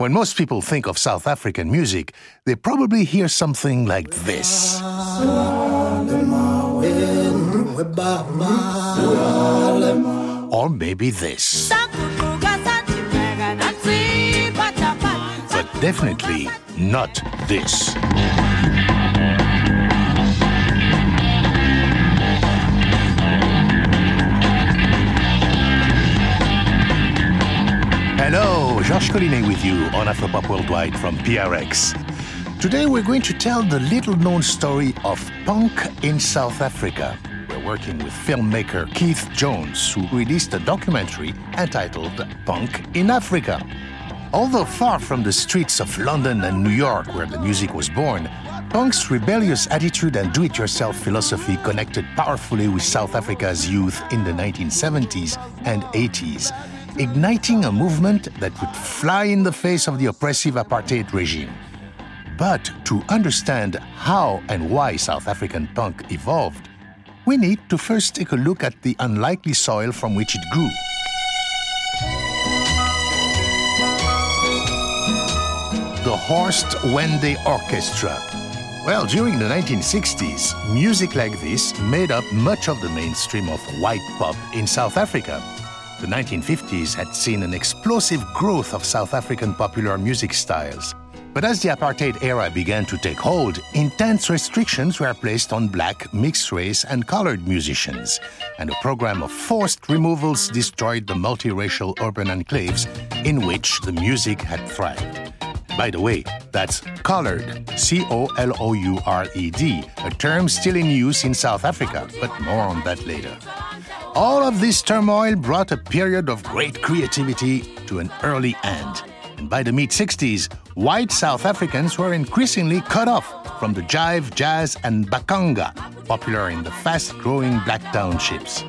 When most people think of South African music, they probably hear something like this. Or maybe this. But definitely not this. Hello, Georges Collinet with you on Afropop Worldwide from PRX. Today we're going to tell the little known story of punk in South Africa. We're working with filmmaker Keith Jones, who released a documentary entitled Punk in Africa. Although far from the streets of London and New York where the music was born, punk's rebellious attitude and do it yourself philosophy connected powerfully with South Africa's youth in the 1970s and 80s igniting a movement that would fly in the face of the oppressive apartheid regime. But to understand how and why South African punk evolved, we need to first take a look at the unlikely soil from which it grew. The Horst Wende Orchestra. Well, during the 1960s, music like this made up much of the mainstream of white pop in South Africa. The 1950s had seen an explosive growth of South African popular music styles. But as the apartheid era began to take hold, intense restrictions were placed on black, mixed race, and colored musicians, and a program of forced removals destroyed the multiracial urban enclaves in which the music had thrived. By the way, that's colored, C O L O U R E D, a term still in use in South Africa, but more on that later. All of this turmoil brought a period of great creativity to an early end. And by the mid 60s, white South Africans were increasingly cut off from the jive, jazz, and mbaqanga, popular in the fast growing black townships.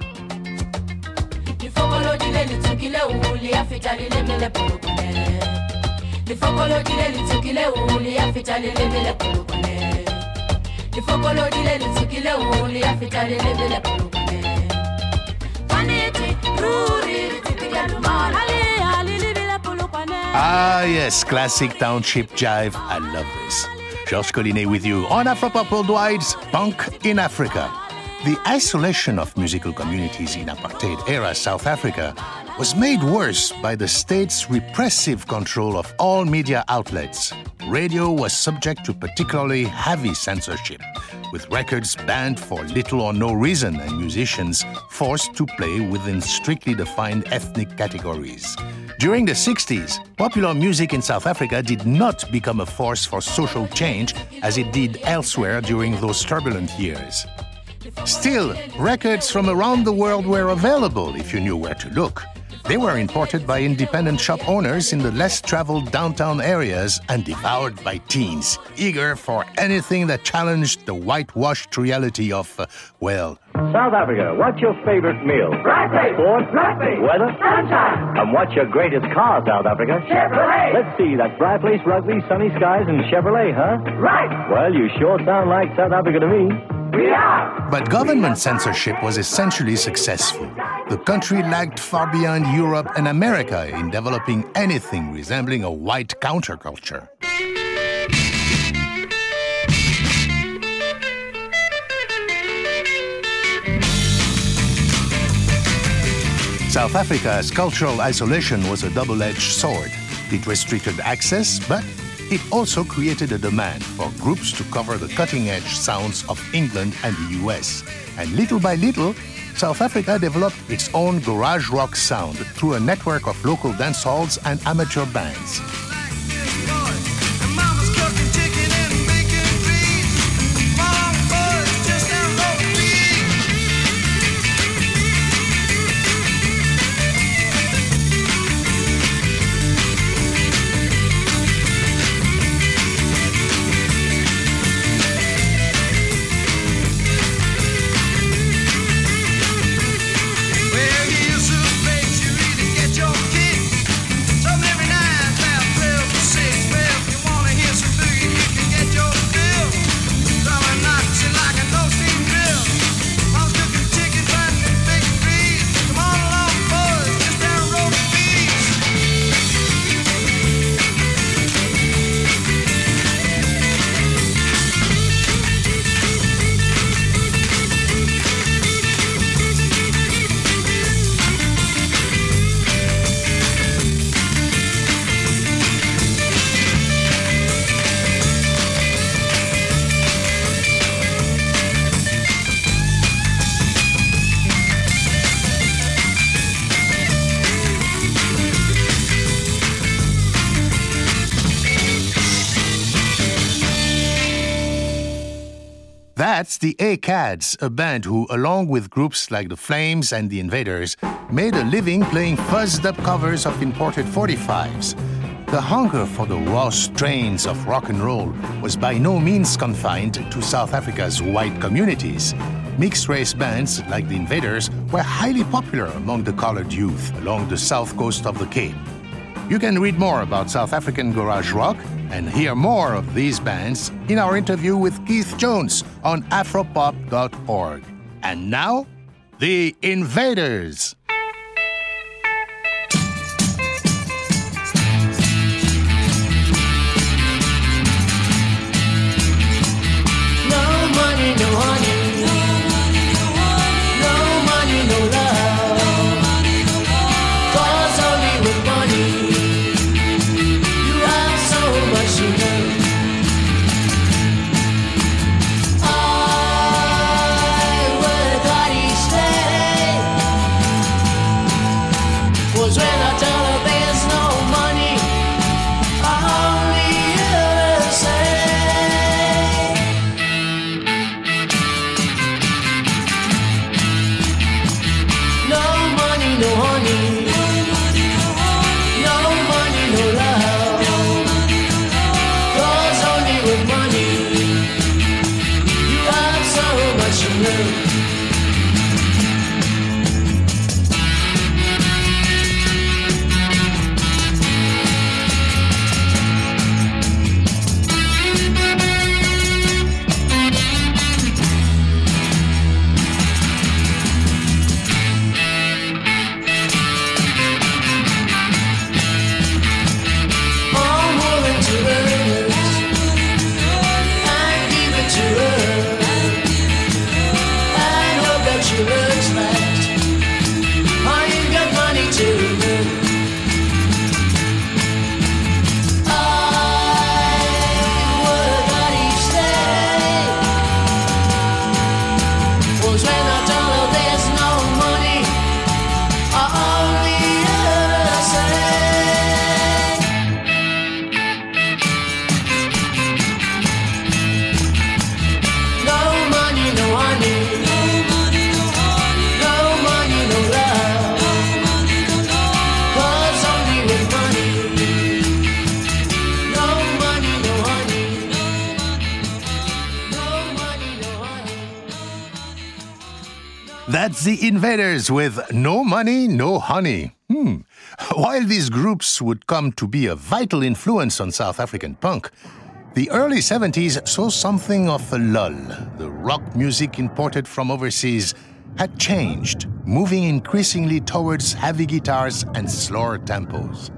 Ah, yes, classic township jive. I love this. Georges Collinet with you on Afropop Worldwide's Punk in Africa. The isolation of musical communities in apartheid era South Africa was made worse by the state's repressive control of all media outlets. Radio was subject to particularly heavy censorship, with records banned for little or no reason and musicians forced to play within strictly defined ethnic categories. During the 60s, popular music in South Africa did not become a force for social change as it did elsewhere during those turbulent years. Still, records from around the world were available if you knew where to look. They were imported by independent shop owners in the less traveled downtown areas and devoured by teens, eager for anything that challenged the whitewashed reality of, uh, well, South Africa, what's your favorite meal? Rugby. Sport? Rugby. Weather? Sunshine. And what's your greatest car, South Africa? Chevrolet. Let's see, that's bright place rugby, sunny skies, and Chevrolet, huh? Right. Well, you sure sound like South Africa to me. But government censorship was essentially successful. The country lagged far behind Europe and America in developing anything resembling a white counterculture. South Africa's cultural isolation was a double edged sword. It restricted access, but it also created a demand for groups to cover the cutting edge sounds of England and the US. And little by little, South Africa developed its own garage rock sound through a network of local dance halls and amateur bands. That's the A-Cads, a band who, along with groups like the Flames and the Invaders, made a living playing fuzzed up covers of imported 45s. The hunger for the raw strains of rock and roll was by no means confined to South Africa's white communities. Mixed race bands like the Invaders were highly popular among the colored youth along the south coast of the Cape. You can read more about South African garage rock and hear more of these bands in our interview with Keith Jones on afropop.org. And now, the Invaders. With No Money, No Honey. Hmm. While these groups would come to be a vital influence on South African punk, the early 70s saw something of a lull. The rock music imported from overseas had changed, moving increasingly towards heavy guitars and slower tempos.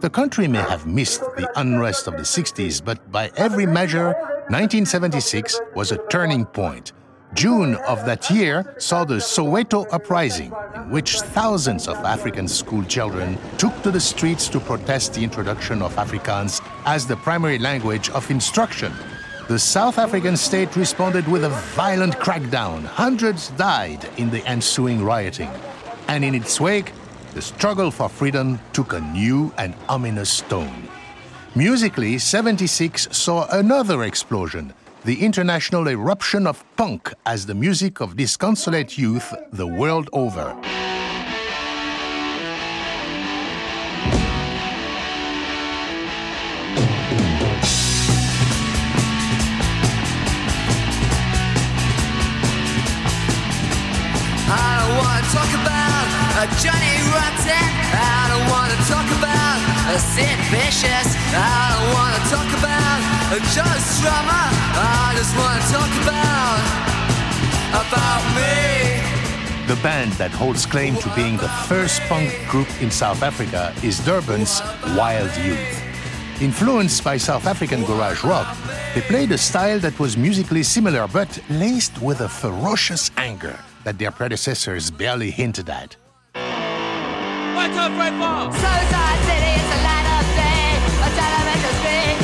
The country may have missed the unrest of the 60s, but by every measure, 1976 was a turning point June of that year saw the Soweto uprising, in which thousands of African school children took to the streets to protest the introduction of Afrikaans as the primary language of instruction. The South African state responded with a violent crackdown. Hundreds died in the ensuing rioting. And in its wake, the struggle for freedom took a new and ominous tone. Musically, 76 saw another explosion the international eruption of punk as the music of disconsolate youth the world over. Johnny Rotten. I don't want to talk about Sid Vicious. I don't want to talk about Joe Strummer. I just want to talk about about me. The band that holds claim to being the first punk group in South Africa is Durban's Wild Youth. Influenced by South African garage rock, they played a style that was musically similar but laced with a ferocious anger that their predecessors barely hinted at. One, two, three, four. Suicide City is a light of day. A television screen,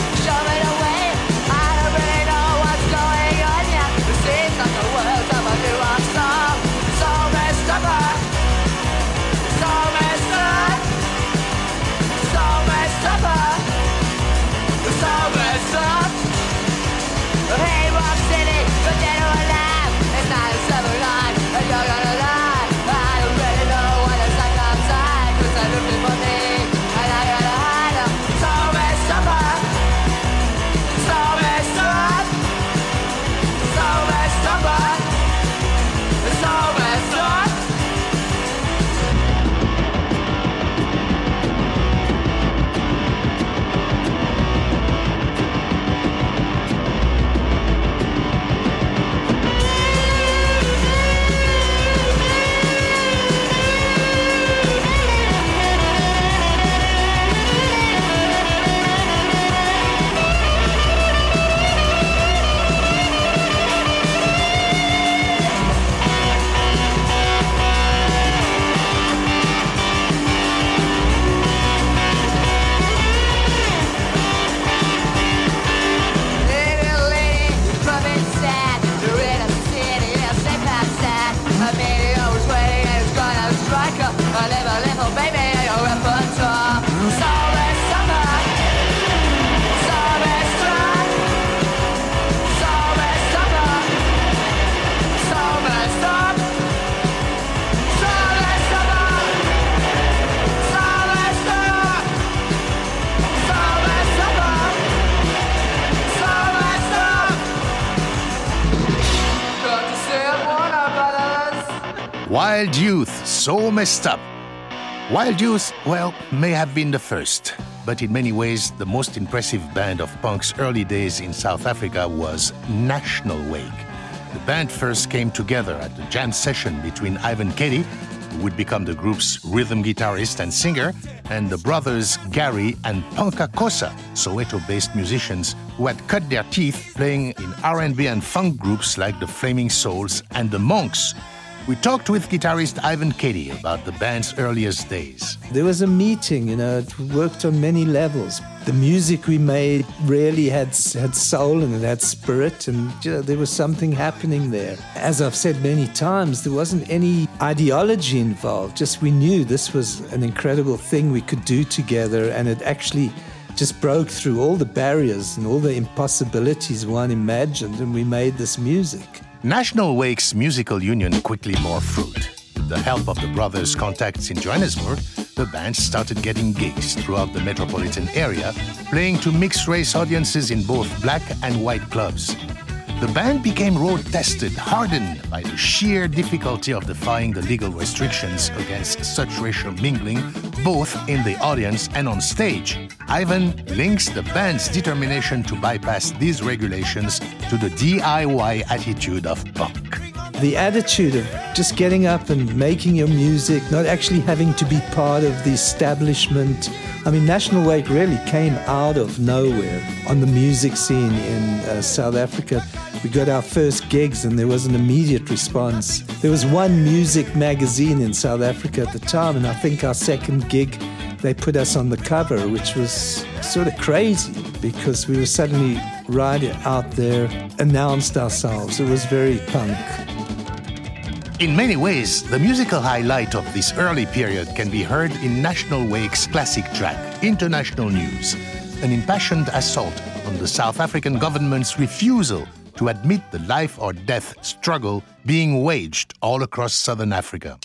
messed up. Wild Youth, well, may have been the first, but in many ways, the most impressive band of punk's early days in South Africa was National Wake. The band first came together at a jam session between Ivan Kadey, who would become the group's rhythm guitarist and singer, and the brothers Gary and Punka Khoza, Soweto-based musicians who had cut their teeth playing in R&B and funk groups like the Flaming Souls and the Monks, we talked with guitarist Ivan Kadey about the band's earliest days. There was a meeting, you know, it worked on many levels. The music we made really had had soul and it had spirit, and you know, there was something happening there. As I've said many times, there wasn't any ideology involved. Just we knew this was an incredible thing we could do together, and it actually just broke through all the barriers and all the impossibilities one imagined, and we made this music. National Wake's musical union quickly bore fruit. With the help of the brothers' contacts in Johannesburg, the band started getting gigs throughout the metropolitan area, playing to mixed race audiences in both black and white clubs. The band became road tested, hardened by the sheer difficulty of defying the legal restrictions against such racial mingling, both in the audience and on stage. Ivan links the band's determination to bypass these regulations to the DIY attitude of punk. The attitude of just getting up and making your music, not actually having to be part of the establishment. I mean, National Wake really came out of nowhere on the music scene in uh, South Africa. We got our first gigs and there was an immediate response. There was one music magazine in South Africa at the time, and I think our second gig, they put us on the cover, which was sort of crazy because we were suddenly right out there, announced ourselves. It was very punk. In many ways, the musical highlight of this early period can be heard in National Wake's classic track, International News, an impassioned assault on the South African government's refusal to admit the life or death struggle being waged all across southern Africa.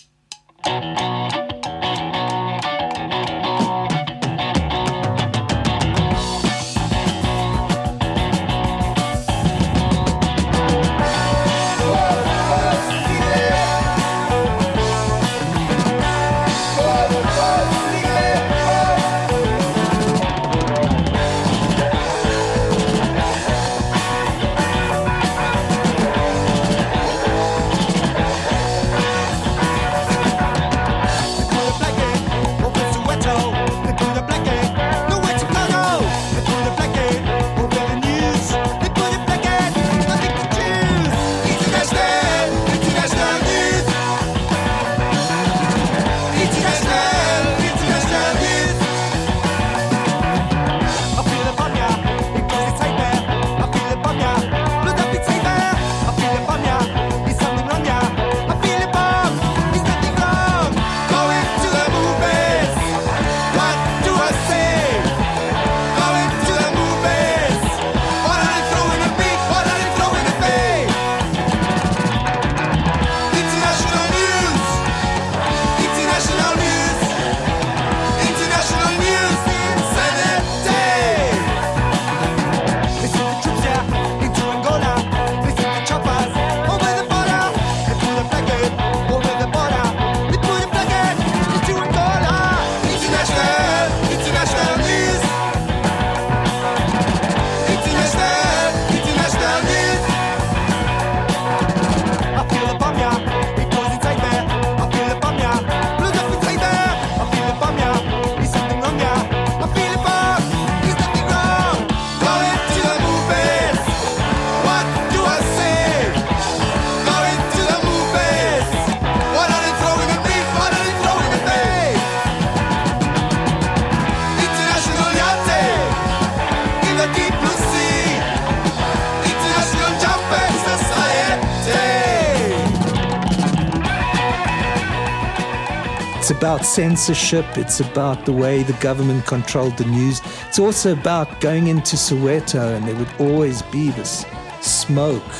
About censorship, it's about the way the government controlled the news. It's also about going into Soweto, and there would always be this smoke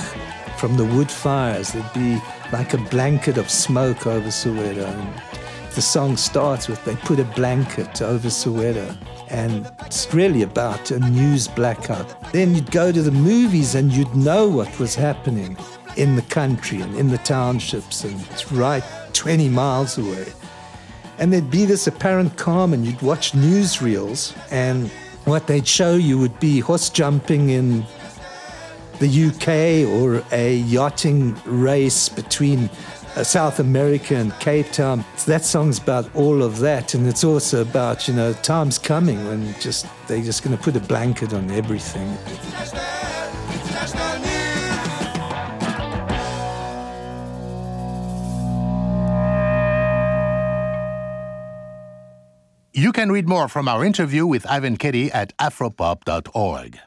from the wood fires. There'd be like a blanket of smoke over Soweto. And the song starts with they put a blanket over Soweto. And it's really about a news blackout. Then you'd go to the movies and you'd know what was happening in the country and in the townships and it's right 20 miles away. And there'd be this apparent calm, and you'd watch newsreels, and what they'd show you would be horse jumping in the UK or a yachting race between uh, South America and Cape Town. That song's about all of that, and it's also about you know times coming when just they're just going to put a blanket on everything. You can read more from our interview with Ivan Kadey at afropop.org.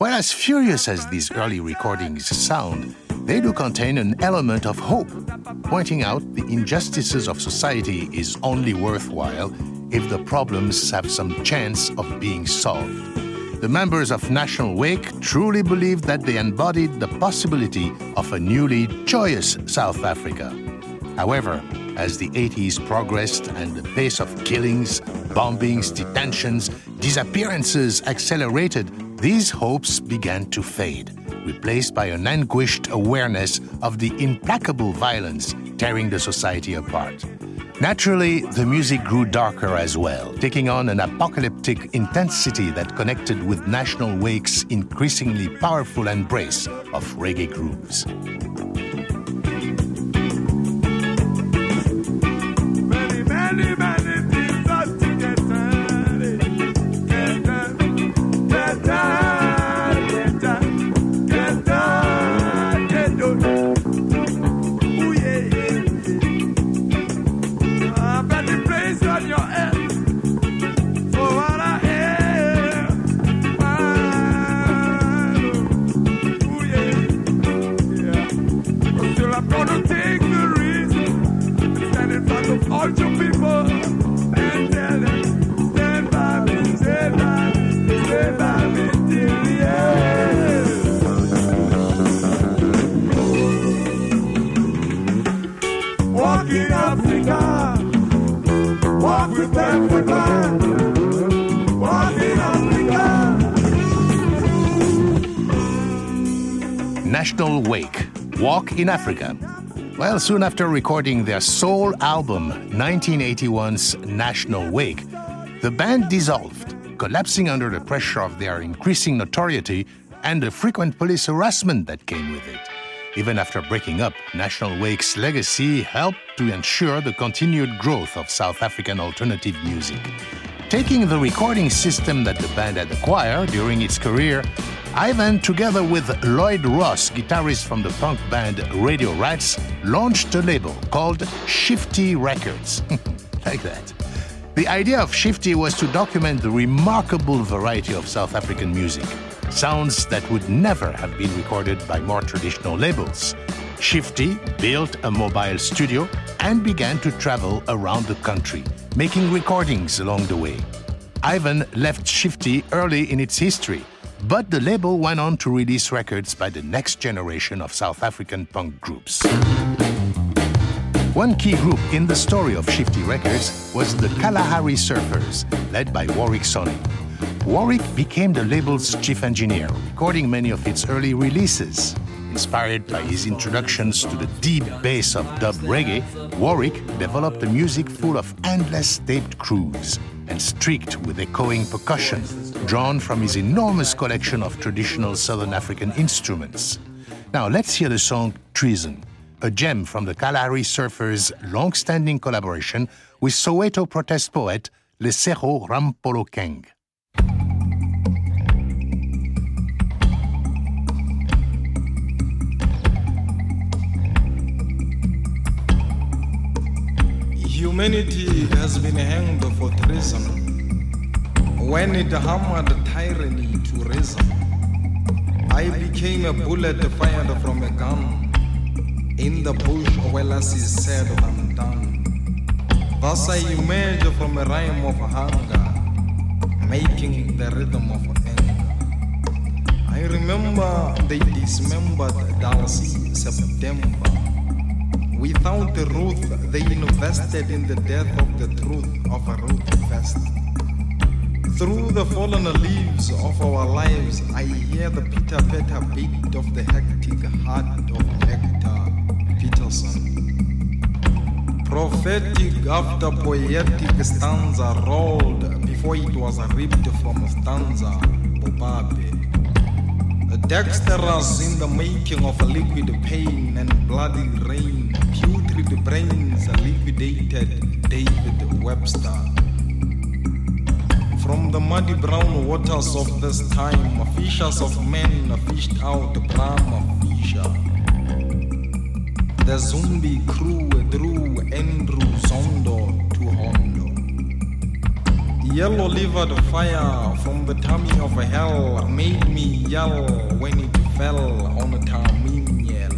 Well, as furious as these early recordings sound, they do contain an element of hope, pointing out the injustices of society is only worthwhile if the problems have some chance of being solved. The members of National Wake truly believed that they embodied the possibility of a newly joyous South Africa. However, as the 80s progressed and the pace of killings, bombings, detentions, disappearances accelerated, these hopes began to fade replaced by an anguished awareness of the implacable violence tearing the society apart. Naturally, the music grew darker as well, taking on an apocalyptic intensity that connected with National Wake's increasingly powerful embrace of reggae grooves. Walk in Africa. Well, soon after recording their sole album, 1981's National Wake, the band dissolved, collapsing under the pressure of their increasing notoriety and the frequent police harassment that came with it. Even after breaking up, National Wake's legacy helped to ensure the continued growth of South African alternative music. Taking the recording system that the band had acquired during its career, Ivan, together with Lloyd Ross, guitarist from the punk band Radio Rats, launched a label called Shifty Records. like that. The idea of Shifty was to document the remarkable variety of South African music, sounds that would never have been recorded by more traditional labels. Shifty built a mobile studio and began to travel around the country, making recordings along the way. Ivan left Shifty early in its history, but the label went on to release records by the next generation of South African punk groups. One key group in the story of Shifty Records was the Kalahari Surfers, led by Warrick Sony. Warrick became the label's chief engineer, recording many of its early releases. Inspired by his introductions to the deep bass of dub reggae, Warrick developed a music full of endless taped grooves and streaked with echoing percussion, drawn from his enormous collection of traditional Southern African instruments. Now let's hear the song Treason, a gem from the Kalahari Surfers' long-standing collaboration with Soweto protest poet Lesego Rampolo Humanity has been hanged for treason when it hammered tyranny to reason. I became a bullet fired from a gun in the bush where lasses said I'm done. Thus I emerge from a rhyme of hunger, making the rhythm of anger. I remember they dismembered Dulcie September. Without the Ruth, they invested in the death of the truth of a Ruth First. Through the fallen leaves of our lives, I hear the pitter patter beat of the hectic heart of Hector Pieterson. Prophetic after poetic stanza rolled before it was ripped from Stanza Bopape. Dexterous in the making of a liquid pain and bloody rain, putrid brains liquidated David Webster. From the muddy brown waters of this time, fishers of men fished out the Bram Fischer. The zombie crew drew Andrew Zondo to Hondo. Yellow livered fire from the tummy of hell made me yell when it fell on Tamimiel.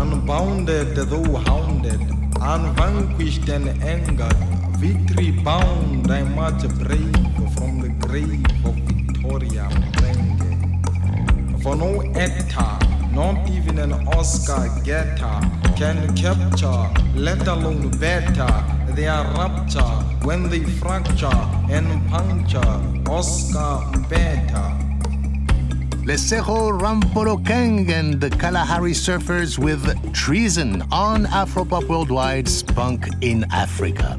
Unbounded though hounded, unvanquished and angered, victory bound, I march brave from the grave of Victoria. For no actor, not even an Oscar getter, can capture, let alone better, their rapture when they fracture and puncture Oscar Mpetha. Les Cerro Rampolokeng and the Kalahari Surfers with Treason on Afropop Worldwide's Punk in Africa.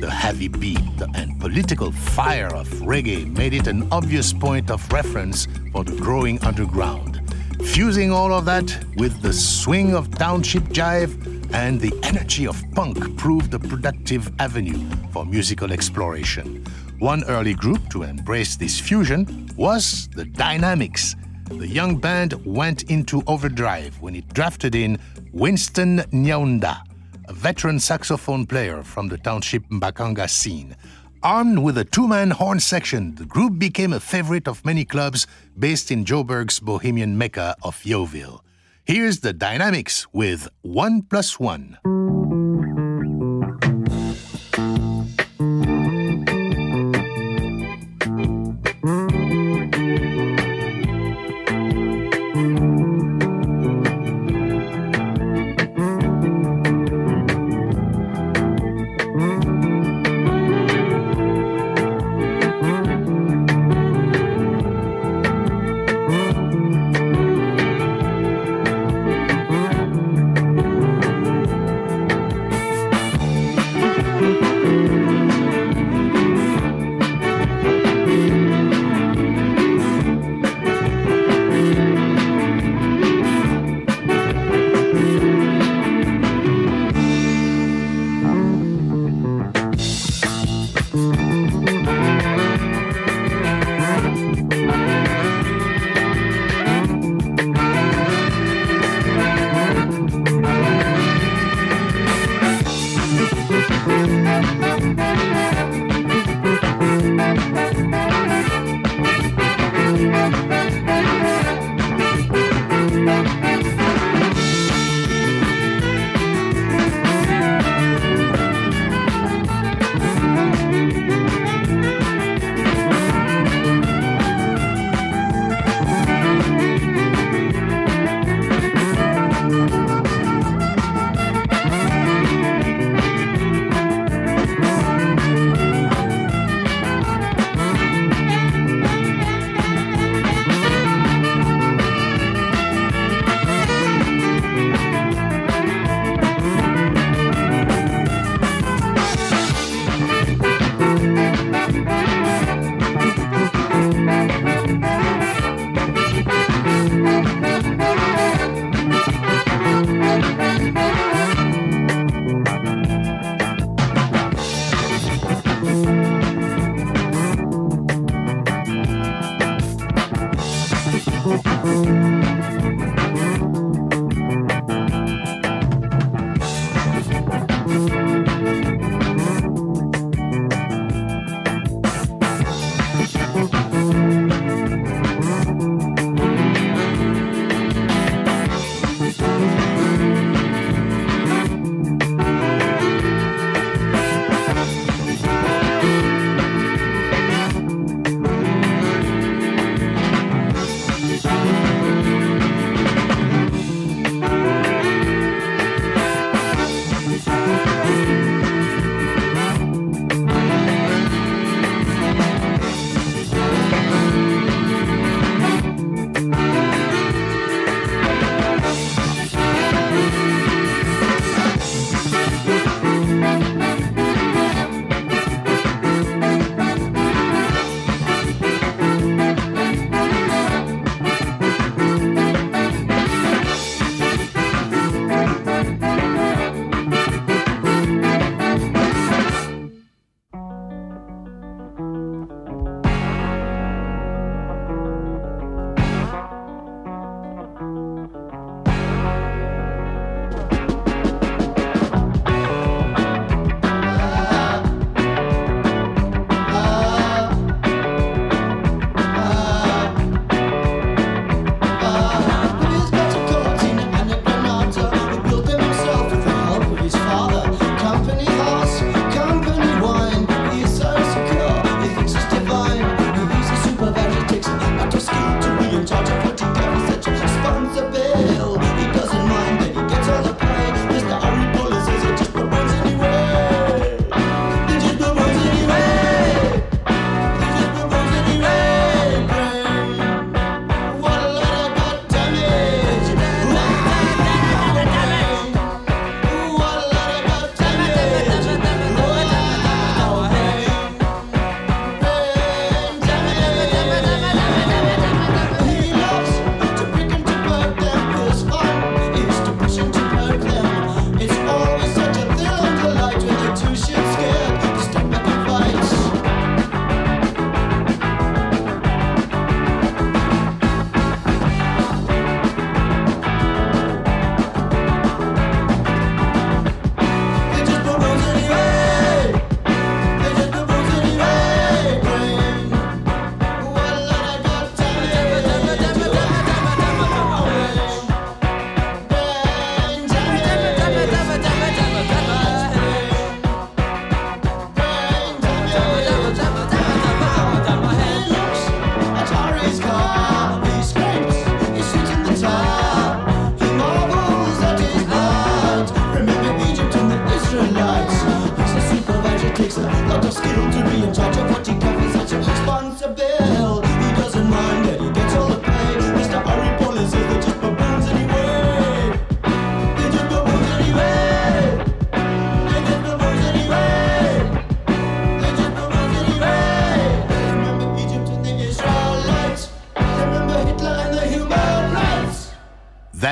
The heavy beat and political fire of reggae made it an obvious point of reference for the growing underground. Fusing all of that with the swing of township jive and the energy of punk proved a productive avenue for musical exploration. One early group to embrace this fusion was the Dynamics. The young band went into overdrive when it drafted in Winston Nyaunda, a veteran saxophone player from the township Mbaqanga scene. Armed with a two man horn section, the group became a favorite of many clubs based in Joburg's bohemian mecca of Yeoville. Here's the dynamics with One Plus One.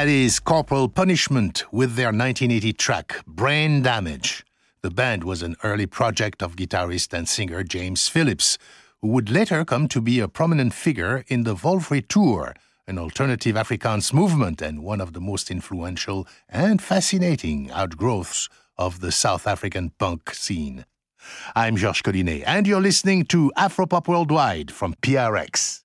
That is Corporal Punishment with their 1980 track, Brain Damage. The band was an early project of guitarist and singer James Phillips, who would later come to be a prominent figure in the Voëlvry Tour, an alternative Afrikaans movement and one of the most influential and fascinating outgrowths of the South African punk scene. I'm Georges Collinet, and you're listening to Afropop Worldwide from PRX.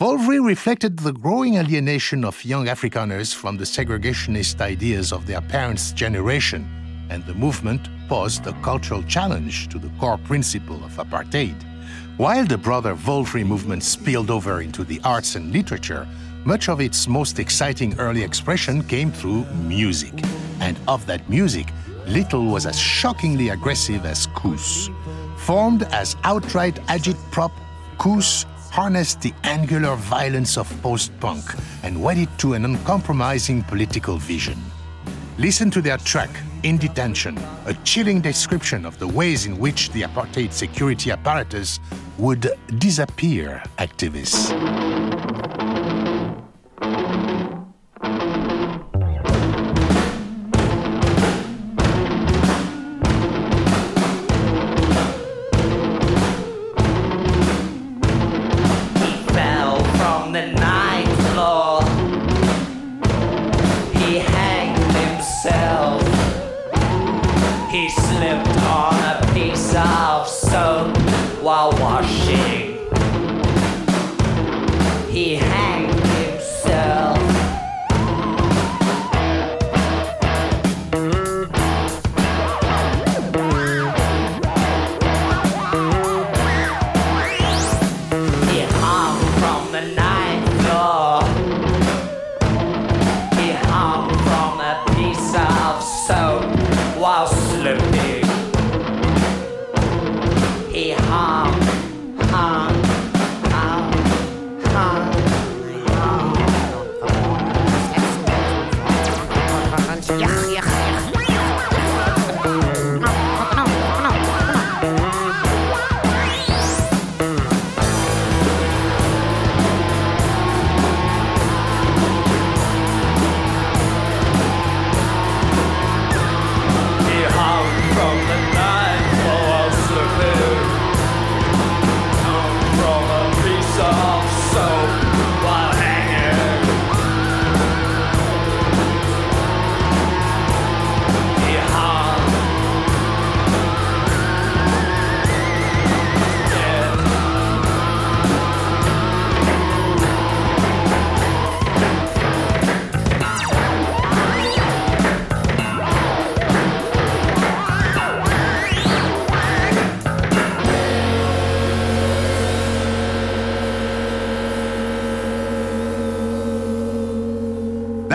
Voëlvry reflected the growing alienation of young Afrikaners from the segregationist ideas of their parents' generation, and the movement posed a cultural challenge to the core principle of apartheid. While the broader Voëlvry movement spilled over into the arts and literature, much of its most exciting early expression came through music. And of that music, little was as shockingly aggressive as Koos. Formed as outright agitprop, Koos harnessed the angular violence of post-punk and wedded to an uncompromising political vision. Listen to their track, In Detention, a chilling description of the ways in which the apartheid security apparatus would disappear activists.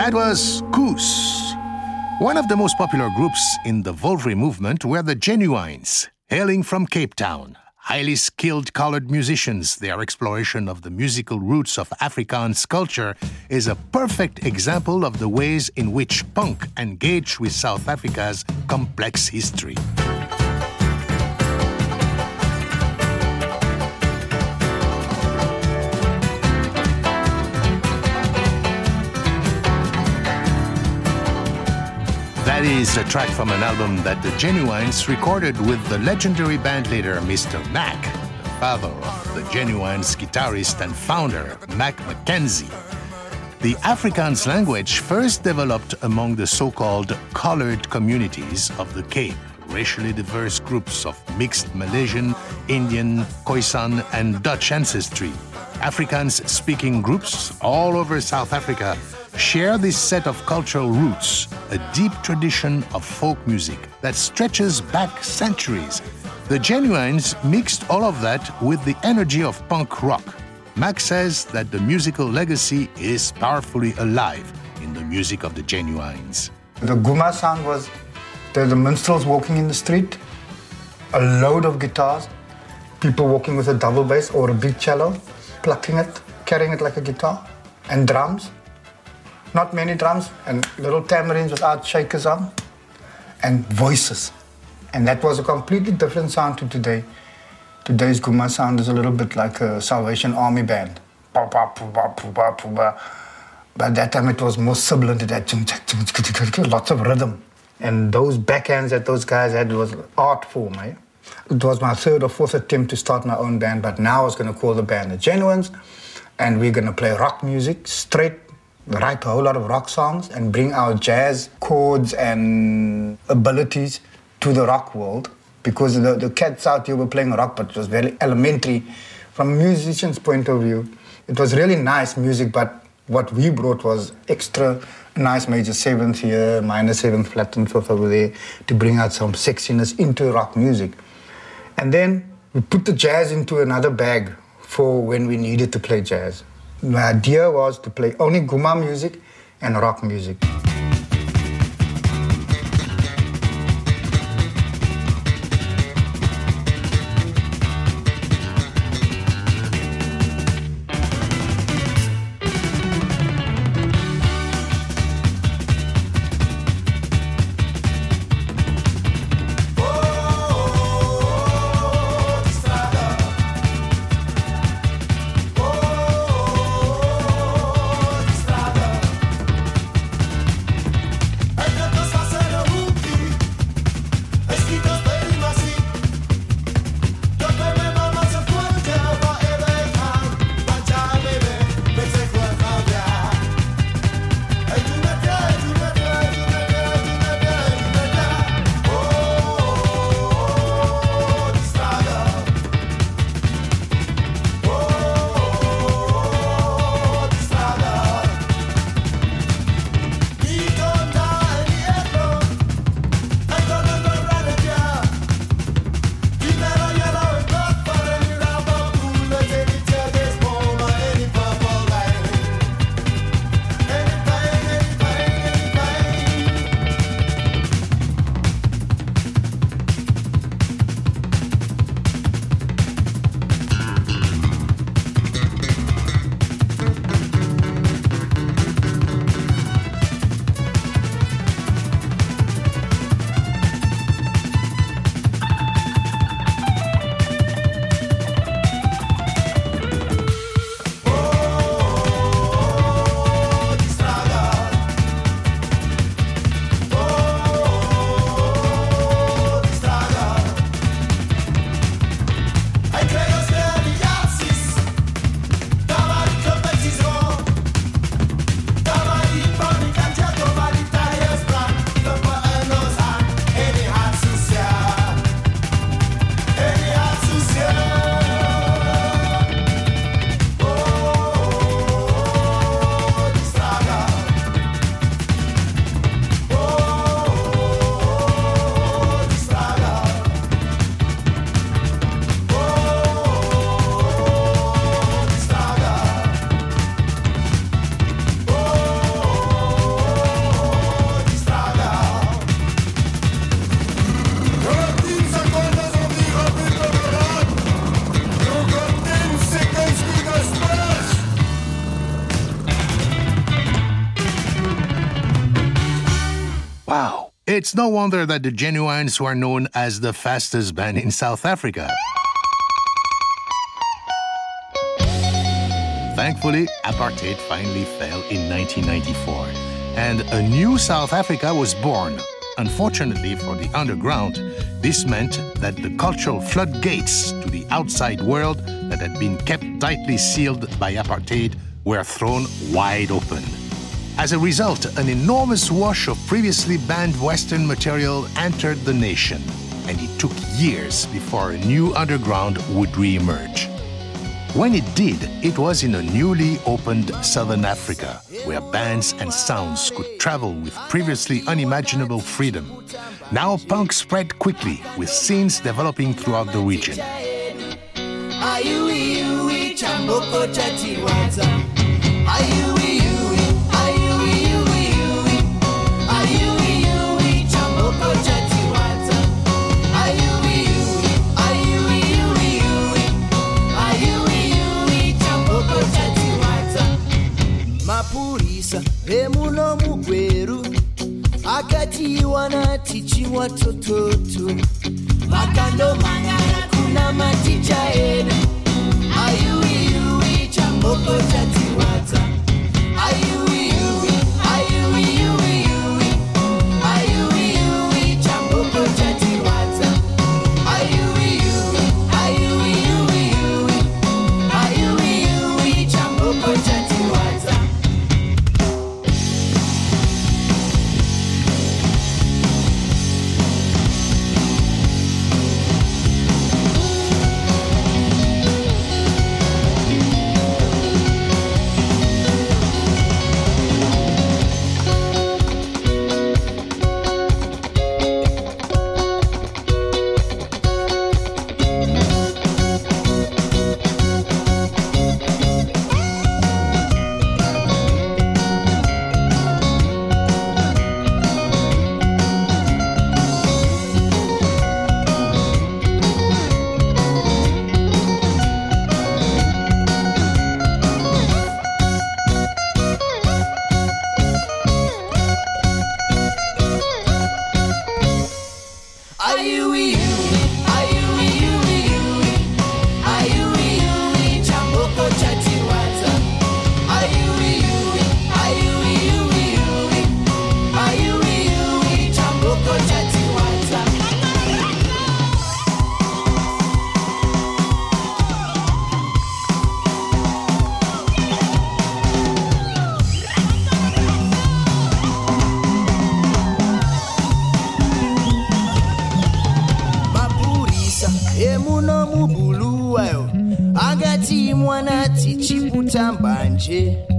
That was Koos. One of the most popular groups in the Voëlvry movement were the Genuines, hailing from Cape Town. Highly skilled colored musicians, their exploration of the musical roots of Afrikaans culture is a perfect example of the ways in which punk engaged with South Africa's complex history. That is a track from an album that the Genuines recorded with the legendary bandleader Mr. Mac, the father of the Genuines guitarist and founder, Mac McKenzie. The Afrikaans language first developed among the so called colored communities of the Cape, racially diverse groups of mixed Malaysian, Indian, Khoisan, and Dutch ancestry. Afrikaans speaking groups all over South Africa share this set of cultural roots, a deep tradition of folk music that stretches back centuries. The Genuines mixed all of that with the energy of punk rock. Max says that the musical legacy is powerfully alive in the music of the Genuines. The Guma sound was the, the minstrels walking in the street, a load of guitars, people walking with a double bass or a big cello, plucking it, carrying it like a guitar, and drums. Not many drums, and little tamarins without shakers on, and voices. And that was a completely different sound to today. Today's Guma sound is a little bit like a Salvation Army band. But that time it was more sibilant, it had lots of rhythm. And those backhands that those guys had was art form, eh? It was my third or fourth attempt to start my own band, but now I was going to call the band the Genuines, and we're going to play rock music straight, write a whole lot of rock songs, and bring our jazz chords and abilities to the rock world. Because the, the cats out here were playing rock, but it was very elementary from a musician's point of view. It was really nice music, but what we brought was extra nice major seventh here, minor seventh, flat and fifth over there to bring out some sexiness into rock music. And then we put the jazz into another bag for when we needed to play jazz. The idea was to play only Guma music and rock music. It's no wonder that the Genuines were known as the fastest band in South Africa. Thankfully, apartheid finally fell in 1994, and a new South Africa was born. Unfortunately for the underground, this meant that the cultural floodgates to the outside world that had been kept tightly sealed by apartheid were thrown wide open. As a result, an enormous wash of previously banned Western material entered the nation, and it took years before a new underground would re-emerge. When it did, it was in a newly opened Southern Africa, where bands and sounds could travel with previously unimaginable freedom. Now punk spread quickly, with scenes developing throughout the region. kabisa. Emuno mugweru akatiwa na tichi watoto tu makando mangara kuna maticha edu ayuiui chamboko chati tichiputa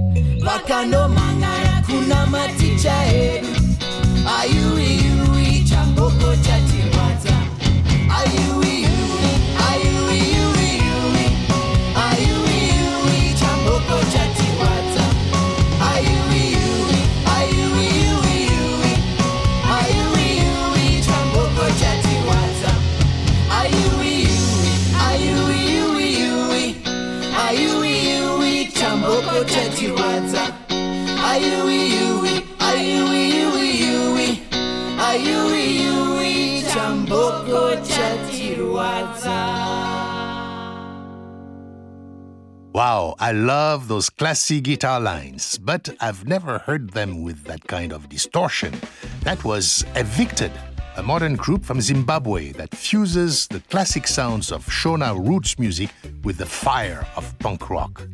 Wow, I love those classy guitar lines, but I've never heard them with that kind of distortion. That was Evicted, a modern group from Zimbabwe that fuses the classic sounds of Shona roots music with the fire of punk rock.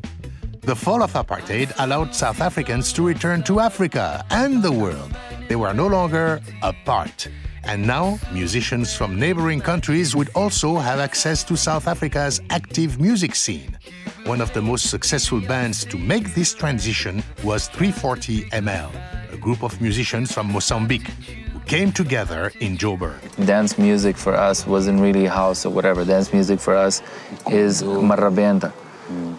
The fall of apartheid allowed South Africans to return to Africa and the world. They were no longer apart. And now, musicians from neighboring countries would also have access to South Africa's active music scene. One of the most successful bands to make this transition was 340 ML, a group of musicians from Mozambique who came together in Joburg. dance music for us wasn't really house or whatever. Dance music for us is marrabenta,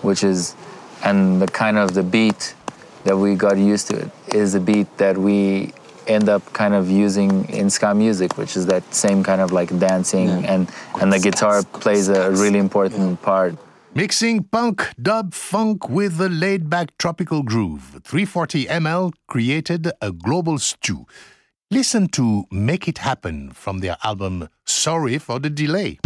which is, and the kind of the beat that we got used to it is a beat that we end up kind of using in ska music, which is that same kind of like dancing and and the guitar plays a really important part. Mixing punk, dub, funk with a laid back tropical groove, 340 ML created a global stew. Listen to Make It Happen from their album Sorry for the Delay.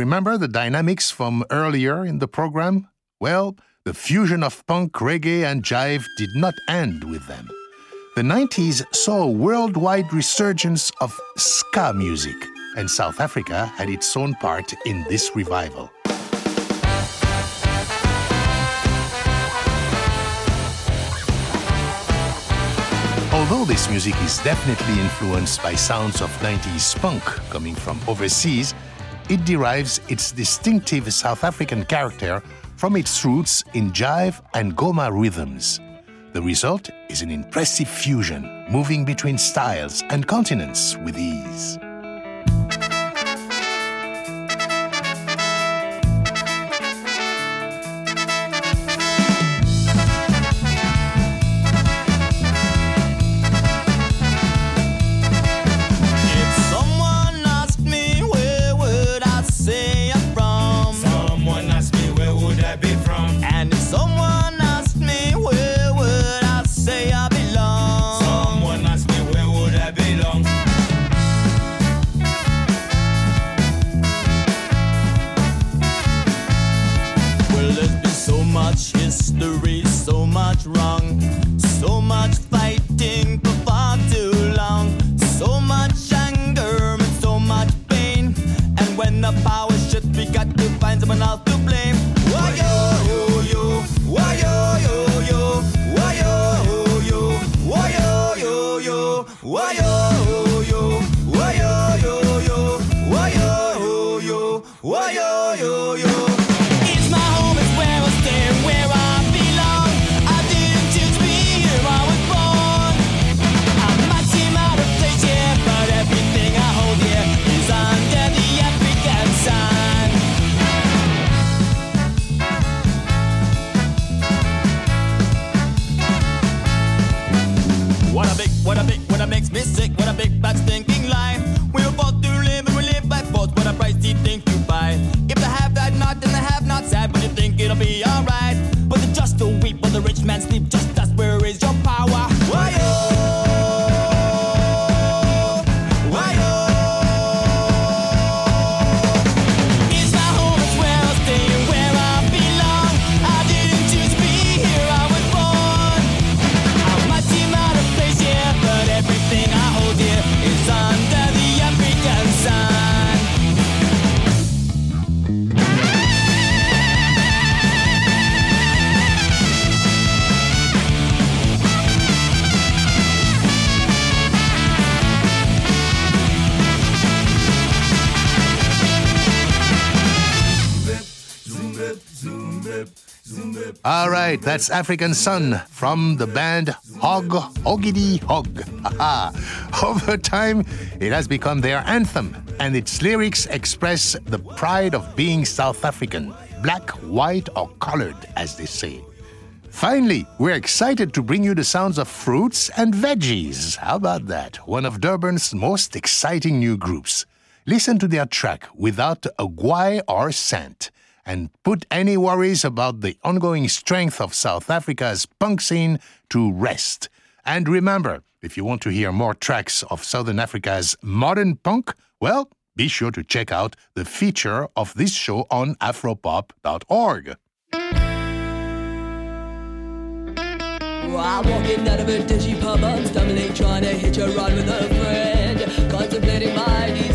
Remember the dynamics from earlier in the program? Well, the fusion of punk, reggae, and jive did not end with them. The 90s saw a worldwide resurgence of ska music, and South Africa had its own part in this revival. Although this music is definitely influenced by sounds of 90s punk coming from overseas, it derives its distinctive South African character from its roots in jive and goma rhythms. The result is an impressive fusion, moving between styles and continents with ease. It's sick when I big that's African Sun from the band Hog Hoggidy Hog. Over time, it has become their anthem, and its lyrics express the pride of being South African, black, white, or colored, as they say. Finally, we're excited to bring you the sounds of fruits and veggies. How about that? One of Durban's most exciting new groups. Listen to their track without a guai or cent and put any worries about the ongoing strength of South Africa's punk scene to rest. And remember, if you want to hear more tracks of Southern Africa's modern punk, well, be sure to check out the feature of this show on afropop.org. I'm walking out of a dingy pub, I'm stumbling, trying to hitch a ride with a friend, contemplating my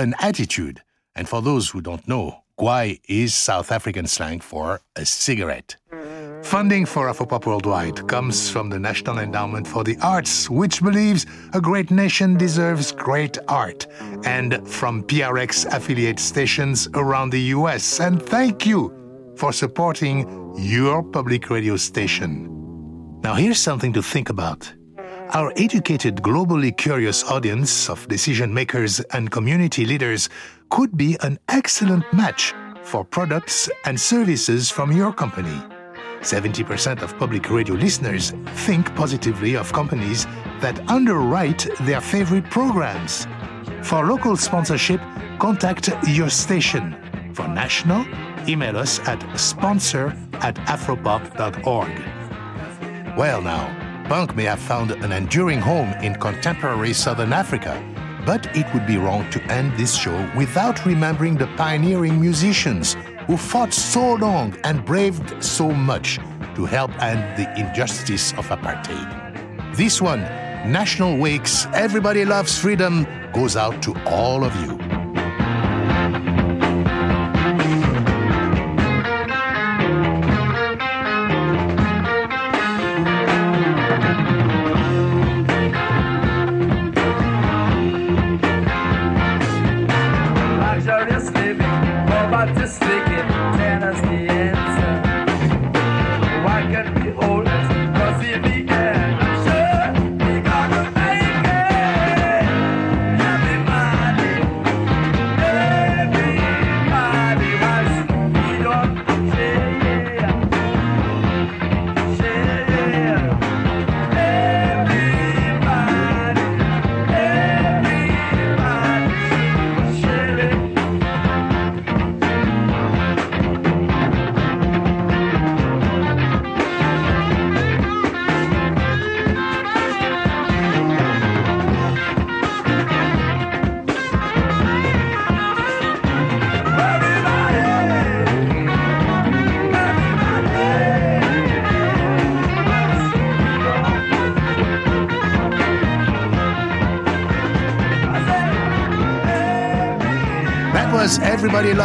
an attitude. And for those who don't know, guai is South African slang for a cigarette. Funding for Afropop Worldwide comes from the National Endowment for the Arts, which believes a great nation deserves great art, and from PRX affiliate stations around the US. And thank you for supporting your public radio station. Now, here's something to think about. Our educated, globally curious audience of decision makers and community leaders could be an excellent match for products and services from your company. 70% of public radio listeners think positively of companies that underwrite their favorite programs. For local sponsorship, contact your station. For national, email us at sponsor at afropop.org. Well, now, punk may have found an enduring home in contemporary Southern Africa, but it would be wrong to end this show without remembering the pioneering musicians who fought so long and braved so much to help end the injustice of apartheid. This one, National Wakes Everybody Loves Freedom, goes out to all of you.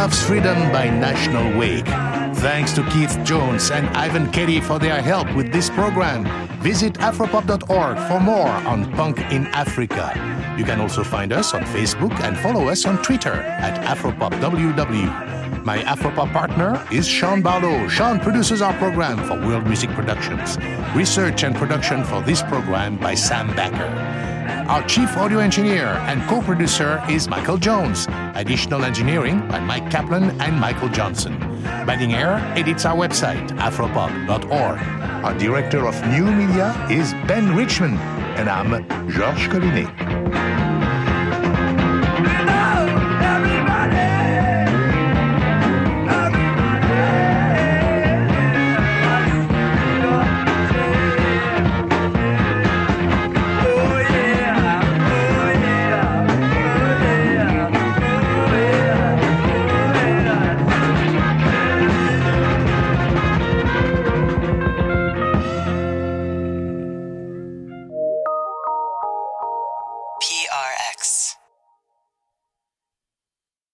Loves Freedom by National Wake. Thanks to Keith Jones and Ivan Kadey for their help with this program. Visit afropop.org for more on punk in Africa. You can also find us on Facebook and follow us on Twitter at AfropopWW. My Afropop partner is Sean Barlow. Sean produces our program for World Music Productions. Research and production for this program by Sam Becker. Our chief audio engineer and co producer is Michael Jones. Additional engineering by Mike Kaplan and Michael Johnson. Banning Eyre edits our website, afropop.org. Our director of new media is Ben Richmond, and I'm Georges Collinet.